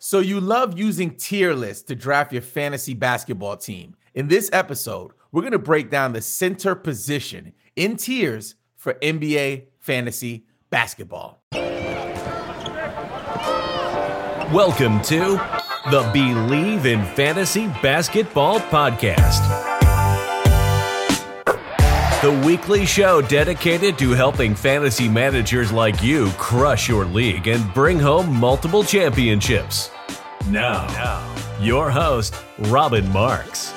So, you love using tier lists to draft your fantasy basketball team. In this episode, we're going to break down the center position in tiers for NBA fantasy basketball. Welcome to the Bleav in Fantasy Basketball Podcast, the weekly show dedicated to helping fantasy managers like you crush your league and bring home multiple championships. Now, now your host, Robbin Marx.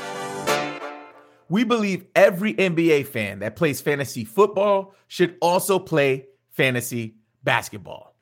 We believe every NBA fan that plays fantasy football should also play fantasy basketball.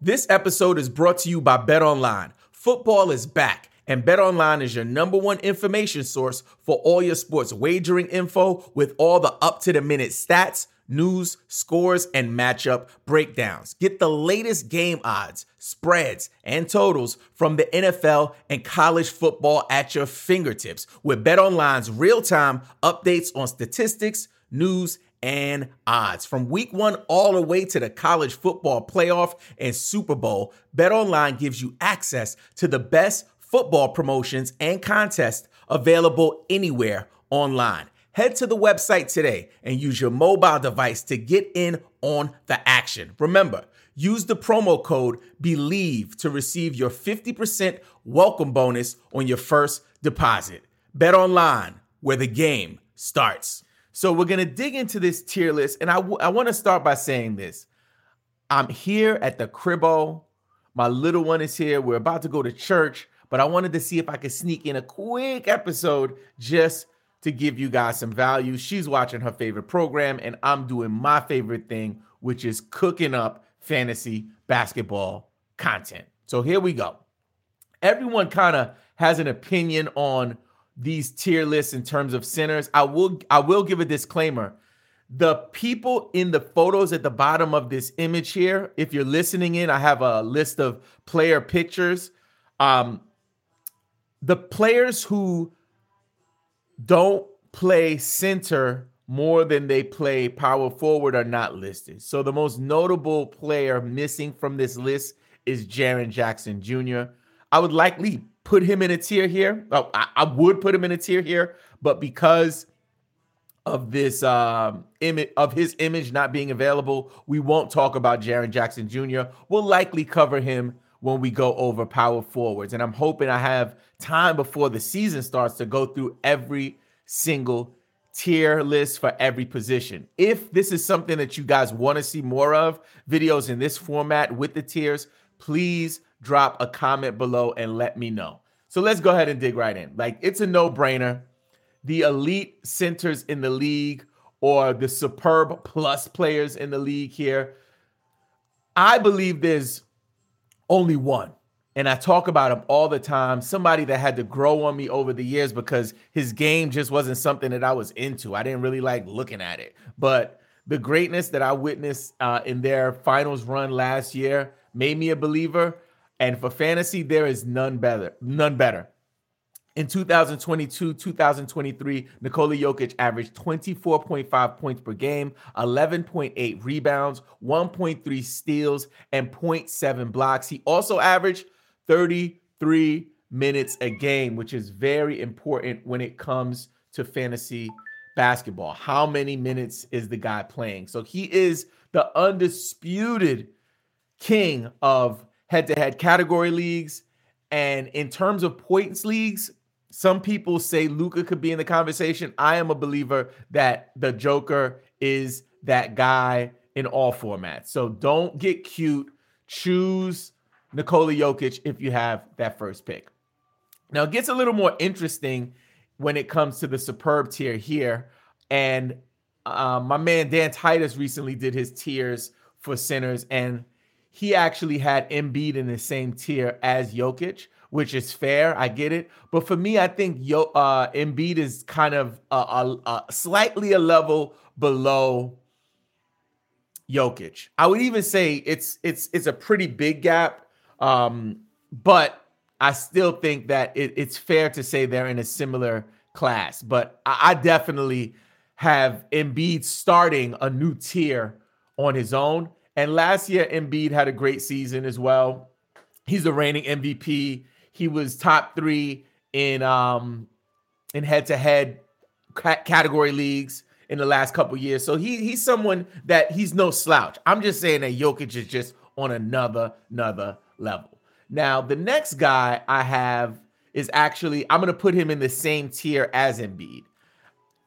This episode is brought to you by Bet Online. Football is back, and Bet Online is your number one information source for all your sports wagering info with all the up to the minute stats, news, scores, and matchup breakdowns. Get the latest game odds, spreads, and totals from the NFL and college football at your fingertips with Bet Online's real time updates on statistics, news, and odds. From week one all the way to the college football playoff and Super Bowl, BetOnline gives you access to the best football promotions and contests available anywhere online. Head to the website today and use your mobile device to get in on the action. Remember, use the promo code BELIEVE to receive your 50% welcome bonus on your first deposit. Bet online, where the game starts. So we're gonna dig into this tier list, and I, w- I want to start by saying this: I'm here at the cribbo. My little one is here. We're about to go to church, but I wanted to see if I could sneak in a quick episode just to give you guys some value. She's watching her favorite program, and I'm doing my favorite thing, which is cooking up fantasy basketball content. So here we go. Everyone kind of has an opinion on these tier lists in terms of centers. I will I will give a disclaimer. The people in the photos at the bottom of this image here, if you're listening in, I have a list of player pictures. Um, the players who don't play center more than they play power forward are not listed. So the most notable player missing from this list is Jaren Jackson Jr. I would likely put him in a tier here. Oh, I, I, would put him in a tier here, but because of this um, image of his image not being available, we won't talk about Jaren Jackson Jr. We'll likely cover him when we go over power forwards. And I'm hoping I have time before the season starts to go through every single tier list for every position. If this is something that you guys want to see more of, videos in this format with the tiers, please drop a comment below and let me know. So let's go ahead and dig right in. Like it's a no-brainer. The elite centers in the league or the superb plus players in the league here. I believe there's only one. And I talk about him all the time. Somebody that had to grow on me over the years because his game just wasn't something that I was into. I didn't really like looking at it. But the greatness that I witnessed uh, in their finals run last year made me a believer. And for fantasy, there is none better. None better. In 2022, 2023, Nikola Jokic averaged 24.5 points per game, 11.8 rebounds, 1.3 steals, and 0.7 blocks. He also averaged 33 minutes a game, which is very important when it comes to fantasy basketball. How many minutes is the guy playing? So he is the undisputed king of head to head category leagues. And in terms of points leagues, some people say Luka could be in the conversation. I am a believer that the Joker is that guy in all formats. So don't get cute. Choose Nikola Jokic if you have that first pick. Now it gets a little more interesting when it comes to the superb tier here. And uh, my man Dan Titus recently did his tiers for centers, and he actually had Embiid in the same tier as Jokic, which is fair. I get it. But for me, I think Yo, uh, Embiid is kind of a, a, a slightly a level below Jokic. I would even say it's it's it's a pretty big gap. Um, but I still think that it, it's fair to say they're in a similar class. But I, I definitely have Embiid starting a new tier on his own. And last year, Embiid had a great season as well. He's the reigning MVP. He was top three in um in head to head category leagues in the last couple years. So he he's someone that he's no slouch. I'm just saying that Jokic is just on another another level. Now the next guy I have is actually I'm gonna put him in the same tier as Embiid,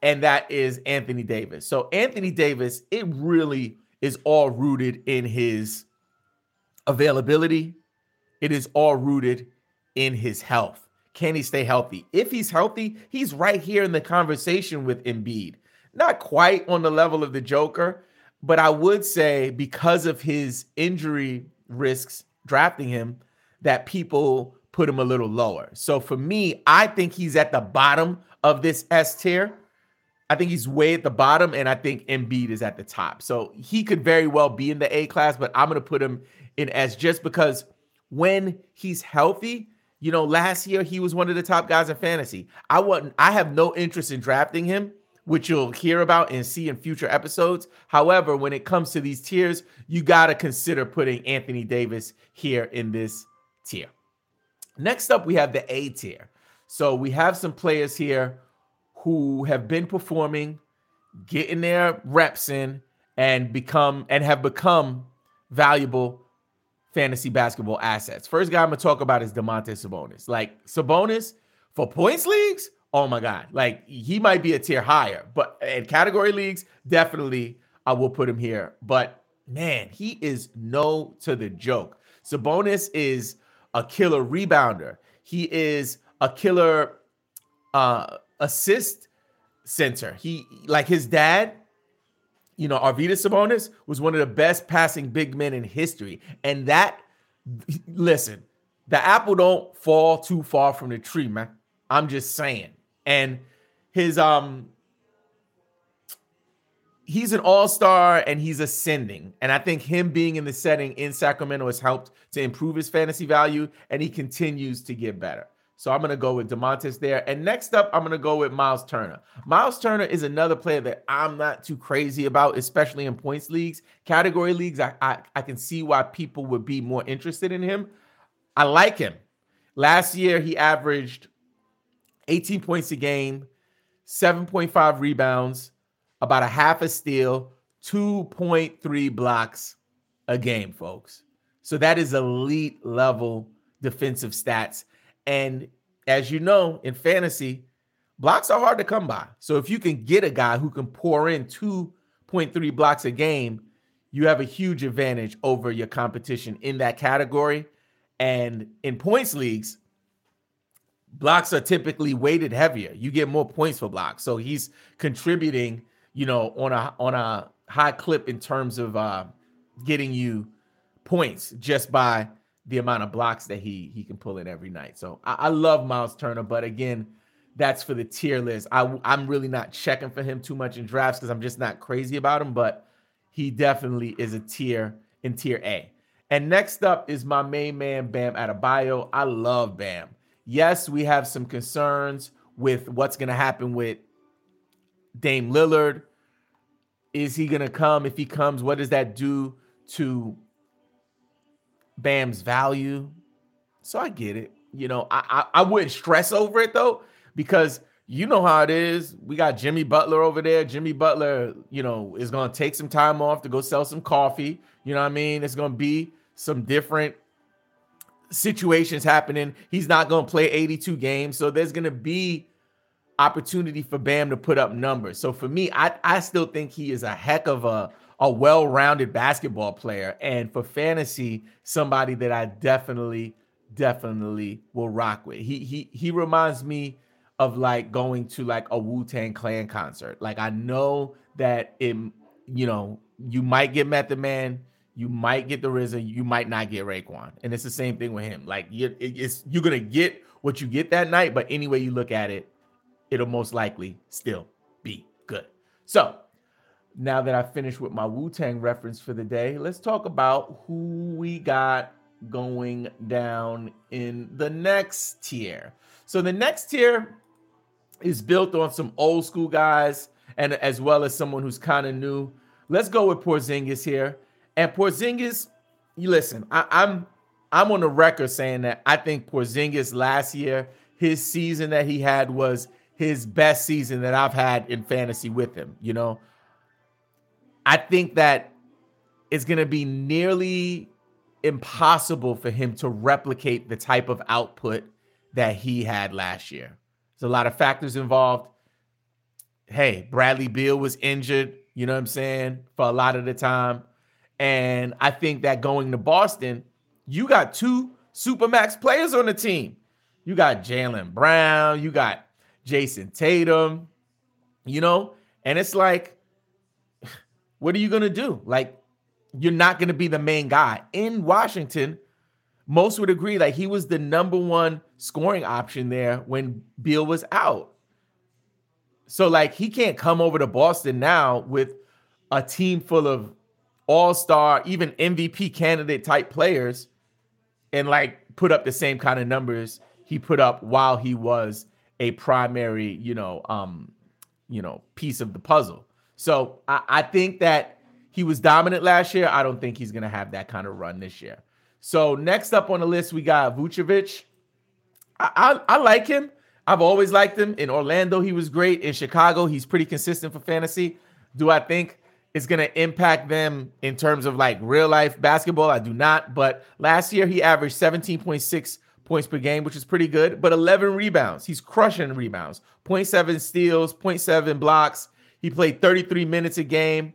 and that is Anthony Davis. So Anthony Davis, it really is all rooted in his availability. It is all rooted in his health. Can he stay healthy? If he's healthy, he's right here in the conversation with Embiid. Not quite on the level of the Joker, but I would say because of his injury risks drafting him, that people put him a little lower. So for me, I think he's at the bottom of this S tier. I think he's way at the bottom, and I think Embiid is at the top. So he could very well be in the A class, but I'm going to put him in S just because when he's healthy, you know, last year he was one of the top guys in fantasy. I wasn't, I have no interest in drafting him, which you'll hear about and see in future episodes. However, when it comes to these tiers, you got to consider putting Anthony Davis here in this tier. Next up, we have the A tier. So we have some players here who have been performing, getting their reps in, and become and have become valuable fantasy basketball assets. First guy I'm gonna talk about is Domantas Sabonis. Like Sabonis for points leagues, oh my god, like he might be a tier higher, but in category leagues, definitely I will put him here. But man, he is no to the joke. Sabonis is a killer rebounder. He is a killer uh, assist center. He like his dad, you know, Arvydas Sabonis was one of the best passing big men in history. And that listen, the apple don't fall too far from the tree, man. I'm just saying. And his um he's an all-star and he's ascending. And I think him being in the setting in Sacramento has helped to improve his fantasy value and he continues to get better. So I'm going to go with Domantas there. And next up, I'm going to go with Miles Turner. Miles Turner is another player that I'm not too crazy about, especially in points leagues. Category leagues, I, I, I can see why people would be more interested in him. I like him. Last year, he averaged 18 points a game, 7.5 rebounds, about a half a steal, 2.3 blocks a game, folks. So that is elite level defensive stats. And as you know, in fantasy, blocks are hard to come by. So if you can get a guy who can pour in 2.3 blocks a game, you have a huge advantage over your competition in that category. And in points leagues, blocks are typically weighted heavier. You get more points for blocks. So he's contributing, you know, on a on a high clip in terms of uh, getting you points just by the amount of blocks that he he can pull in every night. So I, I love Miles Turner, but again, that's for the tier list. I I'm really not checking for him too much in drafts because I'm just not crazy about him, but he definitely is a tier in tier A. And next up is my main man Bam Adebayo. I love Bam. Yes, we have some concerns with what's going to happen with Dame Lillard. Is he going to come? If he comes, what does that do to Bam's value. So I get it. You know, I, I, I wouldn't stress over it though, because you know how it is. We got Jimmy Butler over there. Jimmy Butler, you know, is going to take some time off to go sell some coffee. You know what I mean? It's going to be some different situations happening. He's not going to play 82 games. So there's going to be opportunity for Bam to put up numbers. So for me, I, I still think he is a heck of a a well-rounded basketball player and for fantasy somebody that I definitely definitely will rock with. He he he reminds me of like going to like a Wu-Tang Clan concert. Like I know that it you know, you might get Method Man, you might get the RZA, you might not get Raekwon. And it's the same thing with him. Like you it's you're to get what you get that night, but anyway you look at it, it'll most likely still be good. So, now that I finished with my Wu Tang reference for the day, let's talk about who we got going down in the next tier. So the next tier is built on some old school guys and as well as someone who's kind of new. Let's go with Porzingis here. And Porzingis, you listen, I, I'm I'm on the record saying that I think Porzingis last year, his season that he had was his best season that I've had in fantasy with him. You know, I think that it's going to be nearly impossible for him to replicate the type of output that he had last year. There's a lot of factors involved. Hey, Bradley Beal was injured, you know what I'm saying, for a lot of the time. And I think that going to Boston, you got two supermax players on the team. You got Jaylen Brown, you got Jayson Tatum, you know, and it's like, what are you gonna do? Like, you're not gonna be the main guy in Washington. Most would agree, like he was the number one scoring option there when Beal was out. So, like, he can't come over to Boston now with a team full of all-star, even MVP candidate type players, and like put up the same kind of numbers he put up while he was a primary, you know, um, you know, piece of the puzzle. So I, I think that he was dominant last year. I don't think he's gonna have that kind of run this year. So next up on the list, we got Vucevic. I, I, I like him. I've always liked him. In Orlando, he was great. In Chicago, he's pretty consistent for fantasy. Do I think it's going to impact them in terms of like real life basketball? I do not. But last year, he averaged 17.6 points per game, which is pretty good, but 11 rebounds. He's crushing rebounds. 0.7 steals, 0.7 blocks. He played 33 minutes a game.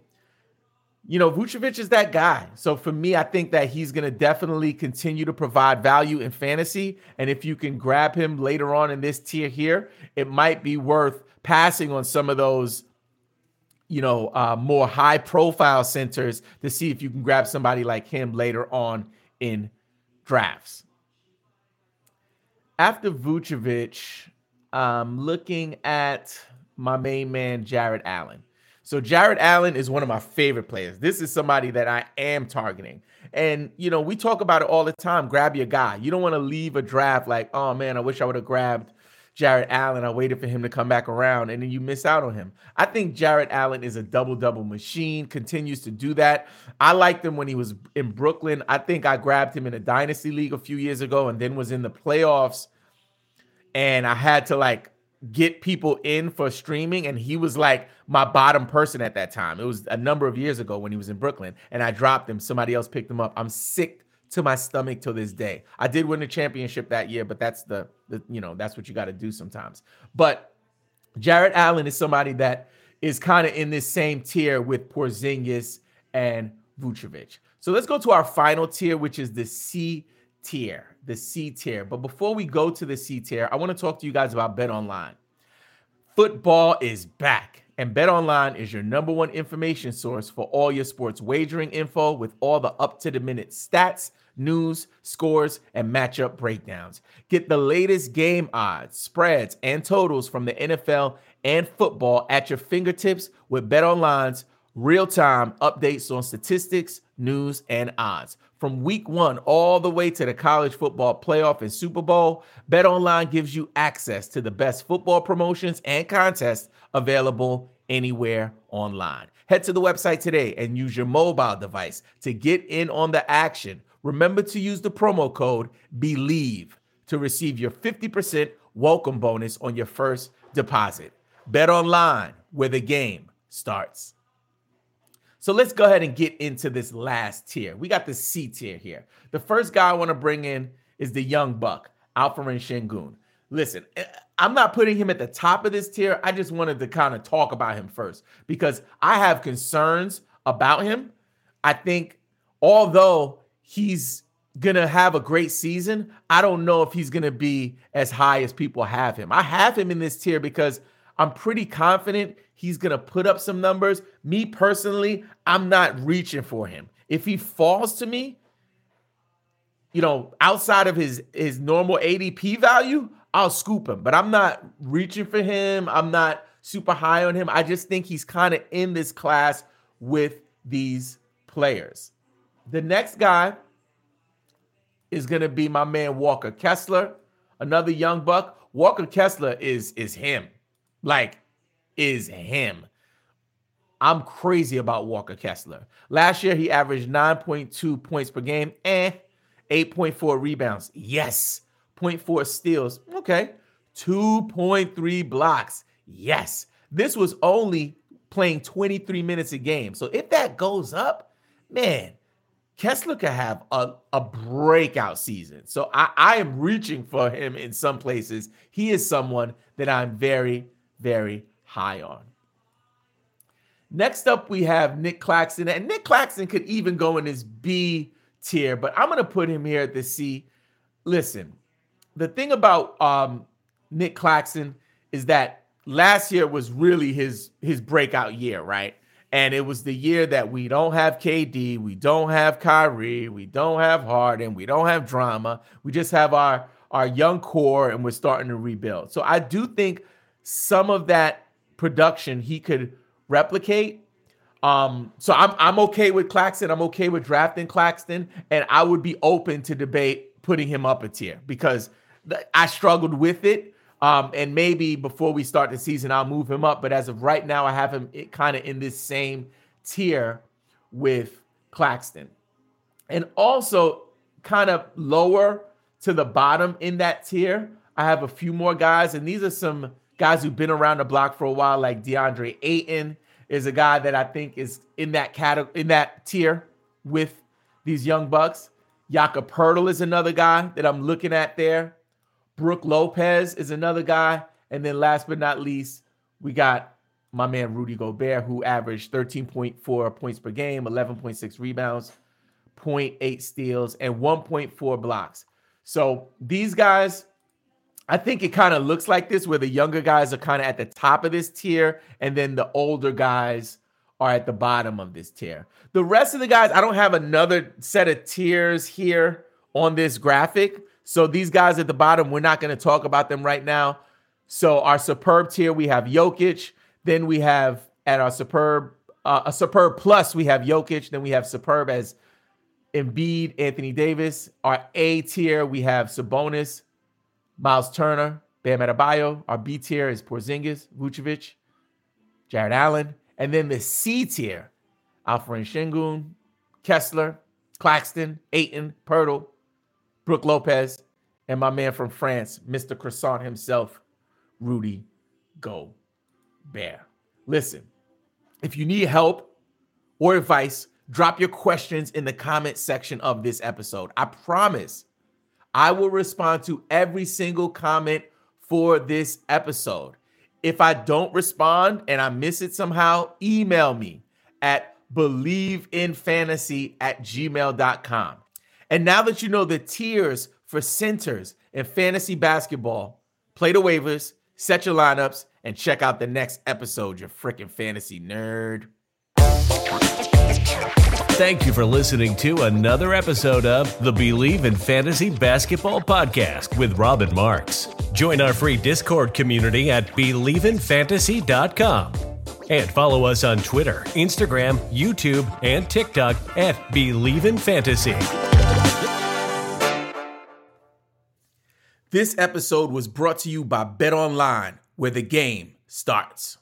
You know, Vucevic is that guy. So for me, I think that he's going to definitely continue to provide value in fantasy. And if you can grab him later on in this tier here, it might be worth passing on some of those, you know, uh, more high profile centers to see if you can grab somebody like him later on in drafts after Vucevic, um, looking at my main man, Jarrett Allen. So Jarrett Allen is one of my favorite players. This is somebody that I am targeting. And you know, we talk about it all the time. Grab your guy. You don't want to leave a draft like, oh man, I wish I would have grabbed Jarrett Allen. I waited for him to come back around, and then you miss out on him. I think Jarrett Allen is a double double machine, continues to do that. I liked him when he was in Brooklyn. I think I grabbed him in a dynasty league a few years ago and then was in the playoffs. And I had to like get people in for streaming and he was like my bottom person at that time. It was a number of years ago when he was in Brooklyn and I dropped him. Somebody else picked him up. I'm sick to my stomach to this day. I did win the championship that year, but that's the, the you know, that's what you got to do sometimes. But jarrett Allen is somebody that is kind of in this same tier with Porzingis and Vucevic. So let's go to our final tier, which is the C tier, the C tier. But before we go to the C tier, I want to talk to you guys about Bet Online. Football is back, and Bet Online is your number one information source for all your sports wagering info with all the up to the minute stats news, scores, and matchup breakdowns. Get the latest game odds, spreads, and totals from the NFL and football at your fingertips with BetOnline's real-time updates on statistics, news, and odds. From week 1 all the way to the college football playoff and Super Bowl, BetOnline gives you access to the best football promotions and contests available anywhere online. Head to the website today and use your mobile device to get in on the action remember to use the promo code BELIEVE to receive your 50% welcome bonus on your first deposit. Bet online where the game starts. So let's go ahead and get into this last tier. We got the C tier here. The first guy I want to bring in is the young buck, Alperen Sengun. Listen, eh, I'm not putting him at the top of this tier. I just wanted to kind of talk about him first because I have concerns about him. I think although he's gonna have a great season. I don't know if he's gonna be as high as people have him. I have him in this tier because I'm pretty confident he's gonna put up some numbers. Me personally, I'm not reaching for him. If he falls to me, you know, outside of his his normal ADP value, I'll scoop him. But I'm not reaching for him. I'm not super high on him. I just think he's kind of in this class with these players. The next guy is going to be my man Walker Kessler, another young buck. Walker Kessler is is him. Like is him. I'm crazy about Walker Kessler. Last year he averaged 9.2 points per game, eh, 8.4 rebounds. Yes. 0.4 steals. Okay. 2.3 blocks. Yes. This was only playing 23 minutes a game. So if that goes up, man, Kessler could have a, a breakout season. So I, I am reaching for him in some places. He is someone that I'm very, very high on. Next up, we have Nick Claxton. And Nick Claxton could even go in his B tier, but I'm going to put him here at the C. Listen, the thing about um, Nick Claxton is that last year was really his his breakout year, right? And it was the year that we don't have KD, we don't have Kyrie, we don't have Harden, we don't have drama. We just have our our young core and we're starting to rebuild. So I do think some of that production he could replicate. Um, so I'm I'm okay with Claxton. I'm okay with drafting Claxton, and I would be open to debate putting him up a tier because th- I struggled with it. Um, and maybe before we start the season, I'll move him up. But as of right now, I have him kind of in this same tier with Claxton. And also, kind of lower to the bottom in that tier, I have a few more guys. And these are some guys who've been around the block for a while, like DeAndre Ayton is a guy that I think is in that category, in that tier with these young bucks. Jakob Poeltl is another guy that I'm looking at there. Brook Lopez is another guy. And then last but not least, we got my man Rudy Gobert, who averaged 13.4 points per game, 11.6 rebounds, 0.8 steals, and 1.4 blocks. So these guys, I think it kind of looks like this, where the younger guys are kind of at the top of this tier, and then the older guys are at the bottom of this tier. The rest of the guys, I don't have another set of tiers here on this graphic. So these guys at the bottom, we're not going to talk about them right now. So our superb tier, we have Jokic. Then we have at our superb, uh, a superb plus, we have Jokic. Then we have superb as Embiid, Anthony Davis. Our A tier, we have Sabonis, Miles Turner, Bam Adebayo. Our B tier is Porzingis, Vucevic, Jarrett Allen. And then the C tier, Alperen Sengun, Kessler, Claxton, Ayton, Poeltl, Brook Lopez, and my man from France, Mr. Croissant himself, Rudy Gobert. Listen, if you need help or advice, drop your questions in the comment section of this episode. I promise I will respond to every single comment for this episode. If I don't respond and I miss it somehow, email me at believeinfantasy at gmail.com. And now that you know the tiers for centers in fantasy basketball, play the waivers, set your lineups, and check out the next episode, you freaking fantasy nerd. Thank you for listening to another episode of the Bleav in Fantasy Basketball Podcast with Robbin Marx. Join our free Discord community at bleavinfantasy.com. And follow us on Twitter, Instagram, YouTube, and TikTok at Believe in Fantasy. This episode was brought to you by Bet Online, where the game starts.